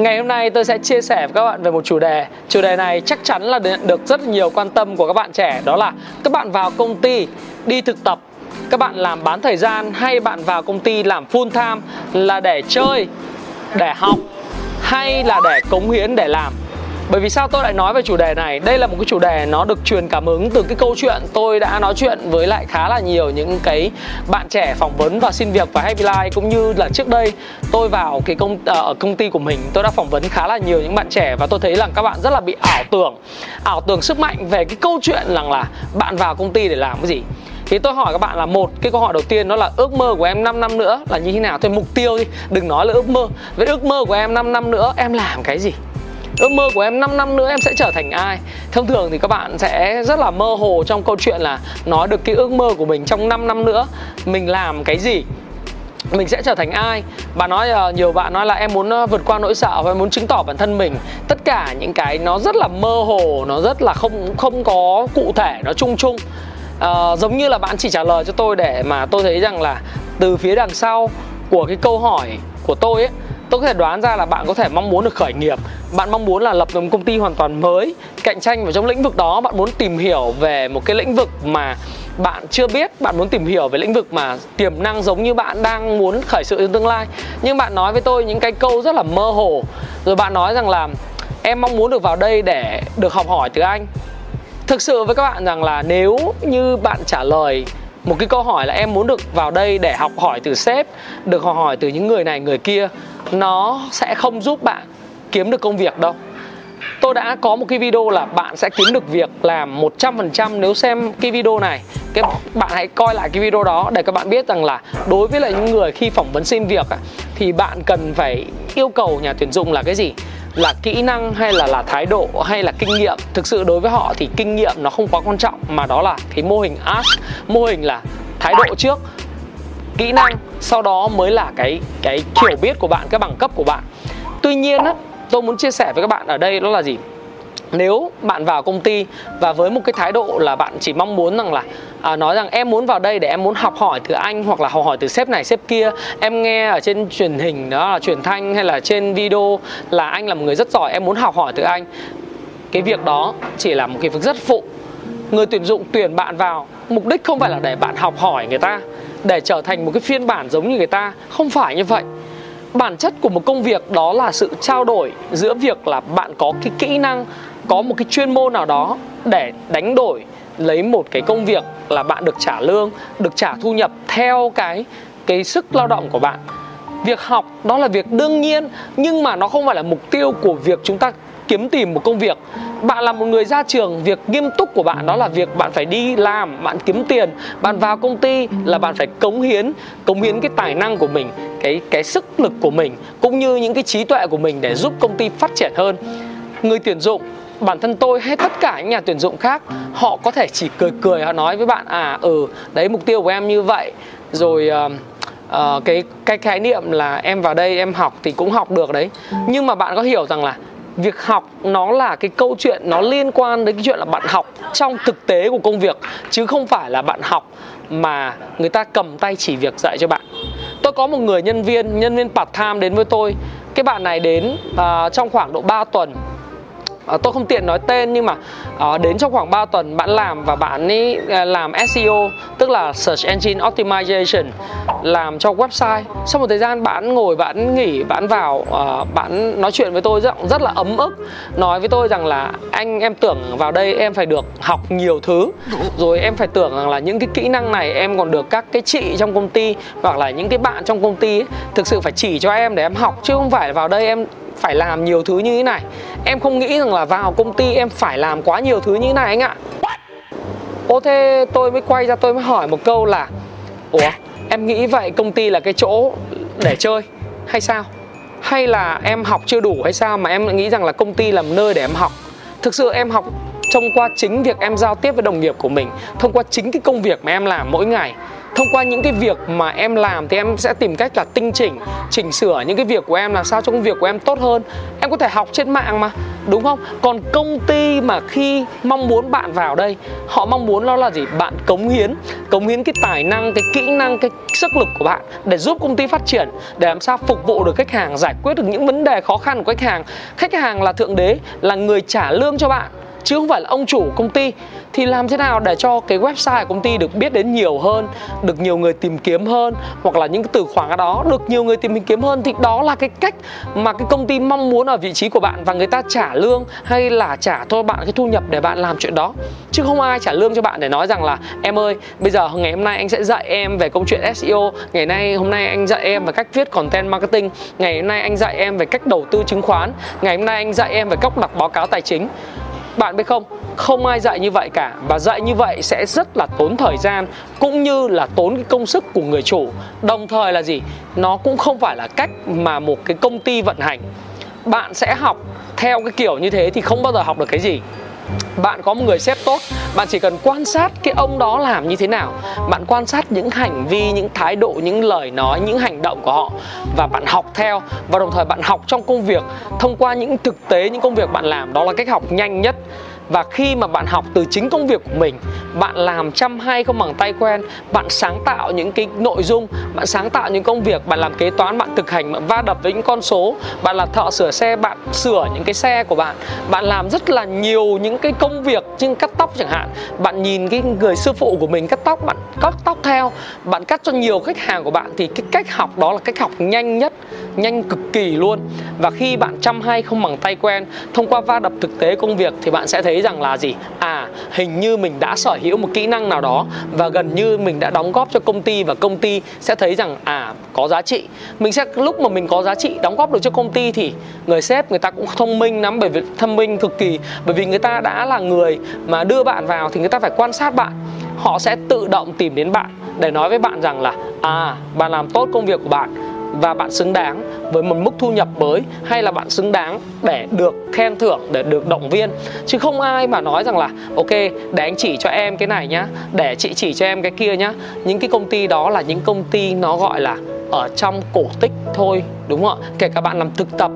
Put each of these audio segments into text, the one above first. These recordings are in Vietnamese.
Ngày hôm nay tôi sẽ chia sẻ với các bạn về một chủ đề. Chủ đề này chắc chắn là được rất nhiều quan tâm của các bạn trẻ Đó là các bạn vào công ty đi thực tập Các bạn làm bán thời gian hay bạn vào công ty làm full time Là để chơi, để học hay là để cống hiến để làm bởi vì sao tôi lại nói về chủ đề này? Đây là một cái chủ đề nó được truyền cảm hứng từ cái câu chuyện tôi đã nói chuyện với lại khá là nhiều những cái bạn trẻ phỏng vấn và xin việc và Happy Life, cũng như là trước đây tôi vào cái công ờ, ở công ty của mình, tôi đã phỏng vấn khá là nhiều những bạn trẻ và tôi thấy rằng các bạn rất là bị ảo tưởng. Ảo tưởng sức mạnh về cái câu chuyện rằng là bạn vào công ty để làm cái gì. Thì tôi hỏi các bạn là một, cái câu hỏi đầu tiên đó là ước mơ của em 5 năm nữa là như thế nào? Thôi mục tiêu đi, đừng nói là ước mơ. Với ước mơ của em 5 năm nữa, em làm cái gì? Ước mơ của em 5 năm nữa em sẽ trở thành ai? Thông thường thì các bạn sẽ rất là mơ hồ trong câu chuyện là nói được cái ước mơ của mình trong 5 năm nữa. Mình làm cái gì? Mình sẽ trở thành ai? Bạn nói ờ, nhiều bạn nói là em muốn ờ, vượt qua nỗi sợ và em muốn chứng tỏ bản thân mình. Tất cả những cái nó rất là mơ hồ nó rất là không không có cụ thể nó chung chung. À, giống như là bạn chỉ trả lời cho tôi để mà tôi thấy rằng là từ phía đằng sau của cái câu hỏi của tôi ấy tôi có thể đoán ra là bạn có thể mong muốn được khởi nghiệp bạn mong muốn là lập một công ty hoàn toàn mới, cạnh tranh vào trong lĩnh vực đó, bạn muốn tìm hiểu về một cái lĩnh vực mà bạn chưa biết, bạn muốn tìm hiểu về lĩnh vực mà tiềm năng giống như bạn đang muốn khởi sự trong tương lai. Nhưng bạn nói với tôi những cái câu rất là mơ hồ. Rồi bạn nói rằng là, em mong muốn được vào đây để được học hỏi từ anh. Thực sự với các bạn rằng là nếu như bạn trả lời một cái câu hỏi là em muốn được vào đây để học hỏi từ sếp, được học hỏi từ những người này, người kia nó sẽ không giúp bạn kiếm được công việc đâu. Tôi đã có một cái video là bạn sẽ kiếm được việc làm 100% nếu xem cái video này. Cái bạn hãy coi lại cái video đó để các bạn biết rằng là đối với lại những người khi phỏng vấn xin việc thì bạn cần phải yêu cầu nhà tuyển dụng là cái gì? Là kỹ năng hay là là thái độ hay là kinh nghiệm? Thực sự đối với họ thì kinh nghiệm nó không quá quan trọng, mà đó là cái mô hình ask, mô hình là thái độ trước, kỹ năng, sau đó mới là cái cái hiểu biết của bạn, cái bằng cấp của bạn. Tuy nhiên á tôi muốn chia sẻ với các bạn ở đây đó là gì? Nếu bạn vào công ty và với một cái thái độ là bạn chỉ mong muốn rằng là à, nói rằng em muốn vào đây để em muốn học hỏi từ anh hoặc là học hỏi từ sếp này sếp kia. Em nghe ở trên truyền hình đó là truyền thanh hay là trên video là anh là một người rất giỏi em muốn học hỏi từ anh. Cái việc đó chỉ là một cái việc rất phụ. Người tuyển dụng tuyển bạn vào mục đích không phải là để bạn học hỏi người ta để trở thành một cái phiên bản giống như người ta. Không phải như vậy bản chất của một công việc đó là sự trao đổi giữa việc là bạn có cái kỹ năng, có một cái chuyên môn nào đó để đánh đổi, lấy một cái công việc là bạn được trả lương, được trả thu nhập theo cái cái sức lao động của bạn. Việc học đó là việc đương nhiên, nhưng mà nó không phải là mục tiêu của việc chúng ta kiếm tìm một công việc. Bạn là một người ra trường việc nghiêm túc của bạn đó là việc bạn phải đi làm bạn kiếm tiền bạn vào công ty là bạn phải cống hiến cống hiến cái tài năng của mình cái cái sức lực của mình cũng như những cái trí tuệ của mình để giúp công ty phát triển hơn. Người tuyển dụng bản thân tôi hay tất cả những nhà tuyển dụng khác họ có thể chỉ cười cười họ nói với bạn à ừ đấy mục tiêu của em như vậy. Rồi uh, uh, cái cái khái niệm là em vào đây em học thì cũng học được đấy. Nhưng mà bạn có hiểu rằng là việc học nó là cái câu chuyện nó liên quan đến cái chuyện là bạn học trong thực tế của công việc chứ không phải là bạn học mà người ta cầm tay chỉ việc dạy cho bạn. Tôi có một người nhân viên nhân viên part time đến với tôi. Cái bạn này đến uh, trong khoảng độ 3 tuần à, tôi không tiện nói tên nhưng mà à, đến trong khoảng 3 tuần bạn làm và bạn ấy ờ, làm SEO tức là Search Engine Optimization làm cho website. Sau một thời gian bạn ngồi bạn nghỉ bạn vào à, bạn nói chuyện với tôi rất, rất là ấm ức nói với tôi rằng là anh em tưởng vào đây em phải được học nhiều thứ. Rồi em phải tưởng rằng là những cái kỹ năng này em còn được các cái chị trong công ty hoặc là những cái bạn trong công ty ấy, thực sự phải chỉ cho em để em học chứ không phải vào đây em phải làm nhiều thứ như thế này. Em không nghĩ rằng là vào công ty em phải làm quá nhiều thứ như thế này anh ạ. Ô, thế tôi mới quay ra tôi mới hỏi một câu là, ủa, em nghĩ vậy công ty là cái chỗ để chơi hay sao? Hay là em học chưa đủ hay sao mà em nghĩ rằng là công ty là nơi để em học? Thực sự em học thông qua chính việc em giao tiếp với đồng nghiệp của mình, thông qua chính cái công việc mà em làm mỗi ngày thông qua những cái việc mà em làm thì em sẽ tìm cách là tinh chỉnh chỉnh sửa những cái việc của em làm sao cho công việc của em tốt hơn. Em có thể học trên mạng mà, đúng không? Còn công ty mà khi mong muốn bạn vào đây, họ mong muốn nó là gì? Bạn cống hiến cống hiến cái tài năng, cái kỹ năng, cái sức lực của bạn để giúp công ty phát triển, để làm sao phục vụ được khách hàng, giải quyết được những vấn đề khó khăn của khách hàng. Khách hàng là thượng đế, là người trả lương cho bạn chứ không phải là ông chủ công ty. Thì làm thế nào để cho cái website của công ty được biết đến nhiều hơn, được nhiều người tìm kiếm hơn, hoặc là những cái từ khóa đó được nhiều người tìm kiếm hơn? Thì đó là cái cách mà cái công ty mong muốn ở vị trí của bạn và người ta trả lương hay là trả cho bạn cái thu nhập để bạn làm chuyện đó. Chứ không ai trả lương cho bạn để nói rằng là, em ơi, bây giờ ngày hôm nay anh sẽ dạy em về câu chuyện SEO ngày nay, hôm nay anh dạy em về cách viết content marketing, ngày hôm nay anh dạy em về cách đầu tư chứng khoán, ngày hôm nay anh dạy em về cách đọc báo cáo tài chính bạn biết không? Không ai dạy như vậy cả. Và dạy như vậy sẽ rất là tốn thời gian, cũng như là tốn cái công sức của người chủ. Đồng thời là gì? Nó cũng không phải là cách mà một cái công ty vận hành. Bạn sẽ học theo cái kiểu như thế thì không bao giờ học được cái gì bạn có một người sếp tốt, bạn chỉ cần quan sát cái ông đó làm như thế nào. Bạn quan sát những hành vi, những thái độ, những lời nói, những hành động của họ. Và bạn học theo. Và đồng thời bạn học trong công việc. Thông qua những thực tế, những công việc bạn làm, đó là cách học nhanh nhất và khi mà bạn học từ chính công việc của mình, bạn làm chăm hay không bằng tay quen, bạn sáng tạo những cái nội dung, bạn sáng tạo những công việc, bạn làm kế toán, bạn thực hành, bạn va đập với những con số, bạn là thợ sửa xe, bạn sửa những cái xe của bạn bạn làm rất là nhiều những cái công việc như cắt tóc chẳng hạn. Bạn nhìn cái người sư phụ của mình cắt tóc, bạn cắt tóc theo, bạn cắt cho nhiều khách hàng của bạn thì cái cách học đó là cách học nhanh nhất, nhanh cực kỳ luôn. Và khi bạn chăm hay không bằng tay quen, thông qua va đập thực tế công việc thì bạn sẽ thấy rằng là gì? À hình như mình đã sở hữu một kỹ năng nào đó và gần như mình đã đóng góp cho công ty và công ty sẽ thấy rằng à có giá trị. Mình sẽ, lúc mà mình có giá trị, đóng góp được cho công ty thì người sếp người ta cũng thông minh lắm, bởi vì thông minh cực kỳ. Bởi vì người ta đã là người mà đưa bạn vào thì người ta phải quan sát bạn. Họ sẽ tự động tìm đến bạn để nói với bạn rằng là à bạn làm tốt công việc của bạn và bạn xứng đáng với một mức thu nhập mới hay là bạn xứng đáng để được khen thưởng, để được động viên. Chứ không ai mà nói rằng là, ok, để anh chỉ cho em cái này nhá, để chị chỉ cho em cái kia nhá. Những cái công ty đó là những công ty nó gọi là ở trong cổ tích thôi, đúng không ạ? Kể cả bạn làm thực tập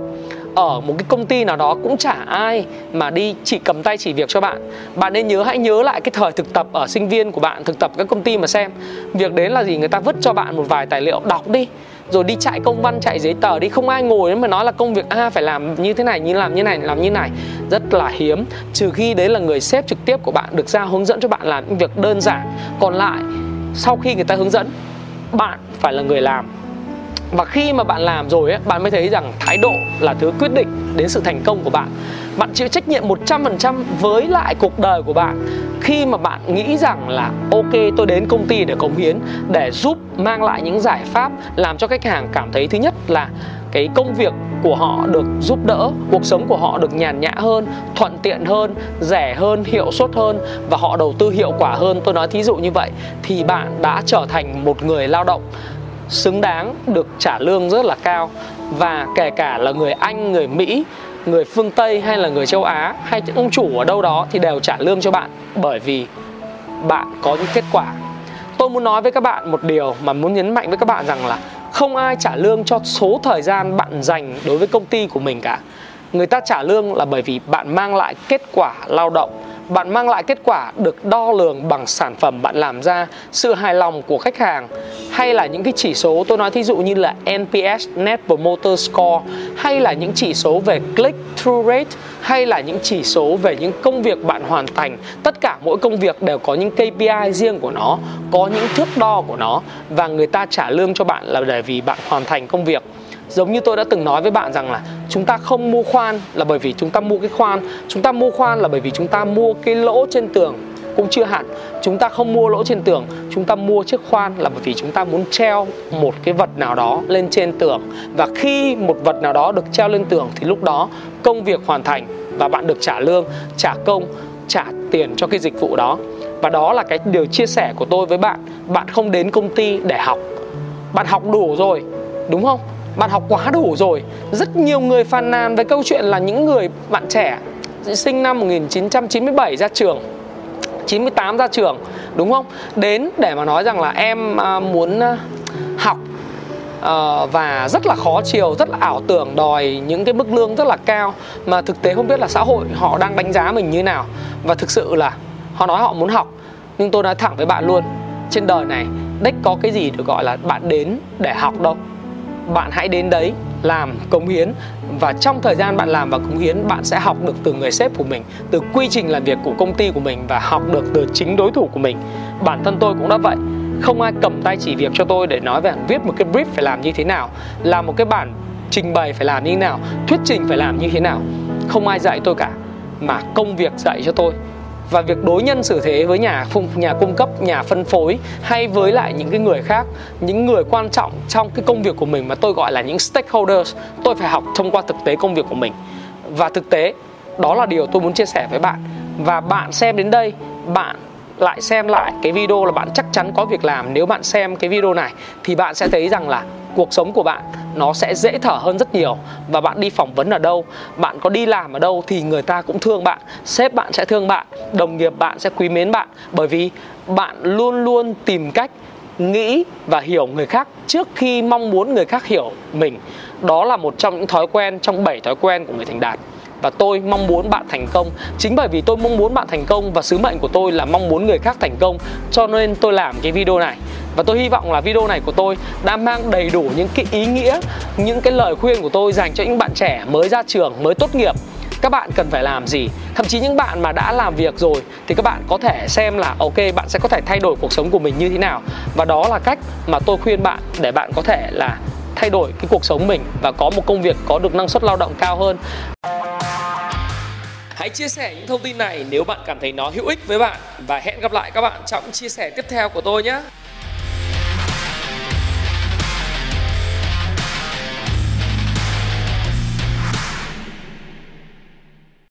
ở một cái công ty nào đó cũng chả ai mà đi chỉ cầm tay chỉ việc cho bạn. Bạn nên nhớ, hãy nhớ lại cái thời thực tập ở sinh viên của bạn, thực tập các công ty mà xem. Việc đến là gì? Người ta vứt cho bạn một vài tài liệu, đọc đi rồi đi chạy công văn chạy giấy tờ đi không ai ngồi mà nói là công việc a à, phải làm như thế này như làm như này làm như này. Rất là hiếm. Trừ khi đấy là người sếp trực tiếp của bạn được ra hướng dẫn cho bạn làm những việc đơn giản. Còn lại sau khi người ta hướng dẫn bạn phải là người làm và khi mà bạn làm rồi ấy, bạn mới thấy rằng thái độ là thứ quyết định đến sự thành công của bạn. Bạn chịu trách nhiệm 100% với lại cuộc đời của bạn. Khi mà bạn nghĩ rằng là ok tôi đến công ty để cống hiến để giúp mang lại những giải pháp làm cho khách hàng cảm thấy thứ nhất là cái công việc của họ được giúp đỡ cuộc sống của họ được nhàn nhã hơn thuận tiện hơn rẻ hơn hiệu suất hơn và họ đầu tư hiệu quả hơn. Tôi nói thí dụ như vậy thì bạn đã trở thành một người lao động xứng đáng được trả lương rất là cao và kể cả là người Anh, người Mỹ, người phương Tây hay là người châu Á hay những ông chủ ở đâu đó thì đều trả lương cho bạn bởi vì bạn có những kết quả. Tôi muốn nói với các bạn một điều mà muốn nhấn mạnh với các bạn rằng là không ai trả lương cho số thời gian bạn dành đối với công ty của mình cả. Người ta trả lương là bởi vì bạn mang lại kết quả lao động bạn mang lại kết quả được đo lường bằng sản phẩm bạn làm ra, sự hài lòng của khách hàng, hay là những cái chỉ số tôi nói thí dụ như là NPS Net Promoter Score, hay là những chỉ số về click through rate, hay là những chỉ số về những công việc bạn hoàn thành. Tất cả mỗi công việc đều có những KPI riêng của nó, có những thước đo của nó, và người ta trả lương cho bạn là để vì bạn hoàn thành công việc giống như tôi đã từng nói với bạn rằng là chúng ta không mua khoan là bởi vì chúng ta mua cái khoan. Chúng ta mua khoan là bởi vì chúng ta mua cái lỗ trên tường cũng chưa hẳn. Chúng ta không mua lỗ trên tường, chúng ta mua chiếc khoan là bởi vì chúng ta muốn treo một cái vật nào đó lên trên tường. Và khi một vật nào đó được treo lên tường thì lúc đó công việc hoàn thành và bạn được trả lương, trả công, trả tiền cho cái dịch vụ đó. Và đó là cái điều chia sẻ của tôi với bạn. Bạn không đến công ty để học. Bạn học đủ rồi, đúng không? Bạn học quá đủ rồi. Rất nhiều người phàn nàn về câu chuyện là những người bạn trẻ sinh năm 1997 ra trường 98 ra trường, đúng không? Đến để mà nói rằng là em à, muốn à, học ờ, và rất là khó chiều, rất là ảo tưởng, đòi những cái mức lương rất là cao mà thực tế không biết là xã hội họ đang đánh giá mình như nào. Và thực sự là họ nói họ muốn học, nhưng tôi nói thẳng với bạn luôn, trên đời này đích có cái gì được gọi là bạn đến để học đâu bạn hãy đến đấy làm cống hiến. Và trong thời gian bạn làm và cống hiến, bạn sẽ học được từ người sếp của mình, từ quy trình làm việc của công ty của mình và học được từ chính đối thủ của mình. Bản thân tôi cũng đã vậy. Không ai cầm tay chỉ việc cho tôi để nói về viết một cái brief phải làm như thế nào, làm một cái bản trình bày phải làm như thế nào, thuyết trình phải làm như thế nào. Không ai dạy tôi cả, mà công việc dạy cho tôi và việc đối nhân xử thế với nhà nhà cung cấp, nhà phân phối hay với lại những cái người khác, những người quan trọng trong cái công việc của mình mà tôi gọi là những stakeholders, tôi phải học thông qua thực tế công việc của mình. Và thực tế đó là điều tôi muốn chia sẻ với bạn. Và bạn xem đến đây, bạn lại xem lại cái video là bạn chắc chắn có việc làm nếu bạn xem cái video này thì bạn sẽ thấy rằng là cuộc sống của bạn nó sẽ dễ thở hơn rất nhiều. Và bạn đi phỏng vấn ở đâu, bạn có đi làm ở đâu thì người ta cũng thương bạn, sếp bạn sẽ thương bạn, đồng nghiệp bạn sẽ quý mến bạn. Bởi vì bạn luôn luôn tìm cách nghĩ và hiểu người khác trước khi mong muốn người khác hiểu mình. Đó là một trong những thói quen, trong 7 thói quen của người thành đạt. Và tôi mong muốn bạn thành công. Chính bởi vì tôi mong muốn bạn thành công và sứ mệnh của tôi là mong muốn người khác thành công. Cho nên tôi làm cái video này và tôi hy vọng là video này của tôi đã mang đầy đủ những cái ý nghĩa, những cái lời khuyên của tôi dành cho những bạn trẻ mới ra trường, mới tốt nghiệp. Các bạn cần phải làm gì? Thậm chí những bạn mà đã làm việc rồi thì các bạn có thể xem là, ok, bạn sẽ có thể thay đổi cuộc sống của mình như thế nào. Và đó là cách mà tôi khuyên bạn để bạn có thể là thay đổi cái cuộc sống mình và có một công việc có được năng suất lao động cao hơn. Hãy chia sẻ những thông tin này nếu bạn cảm thấy nó hữu ích với bạn. Và hẹn gặp lại các bạn trong chia sẻ tiếp theo của tôi nhé.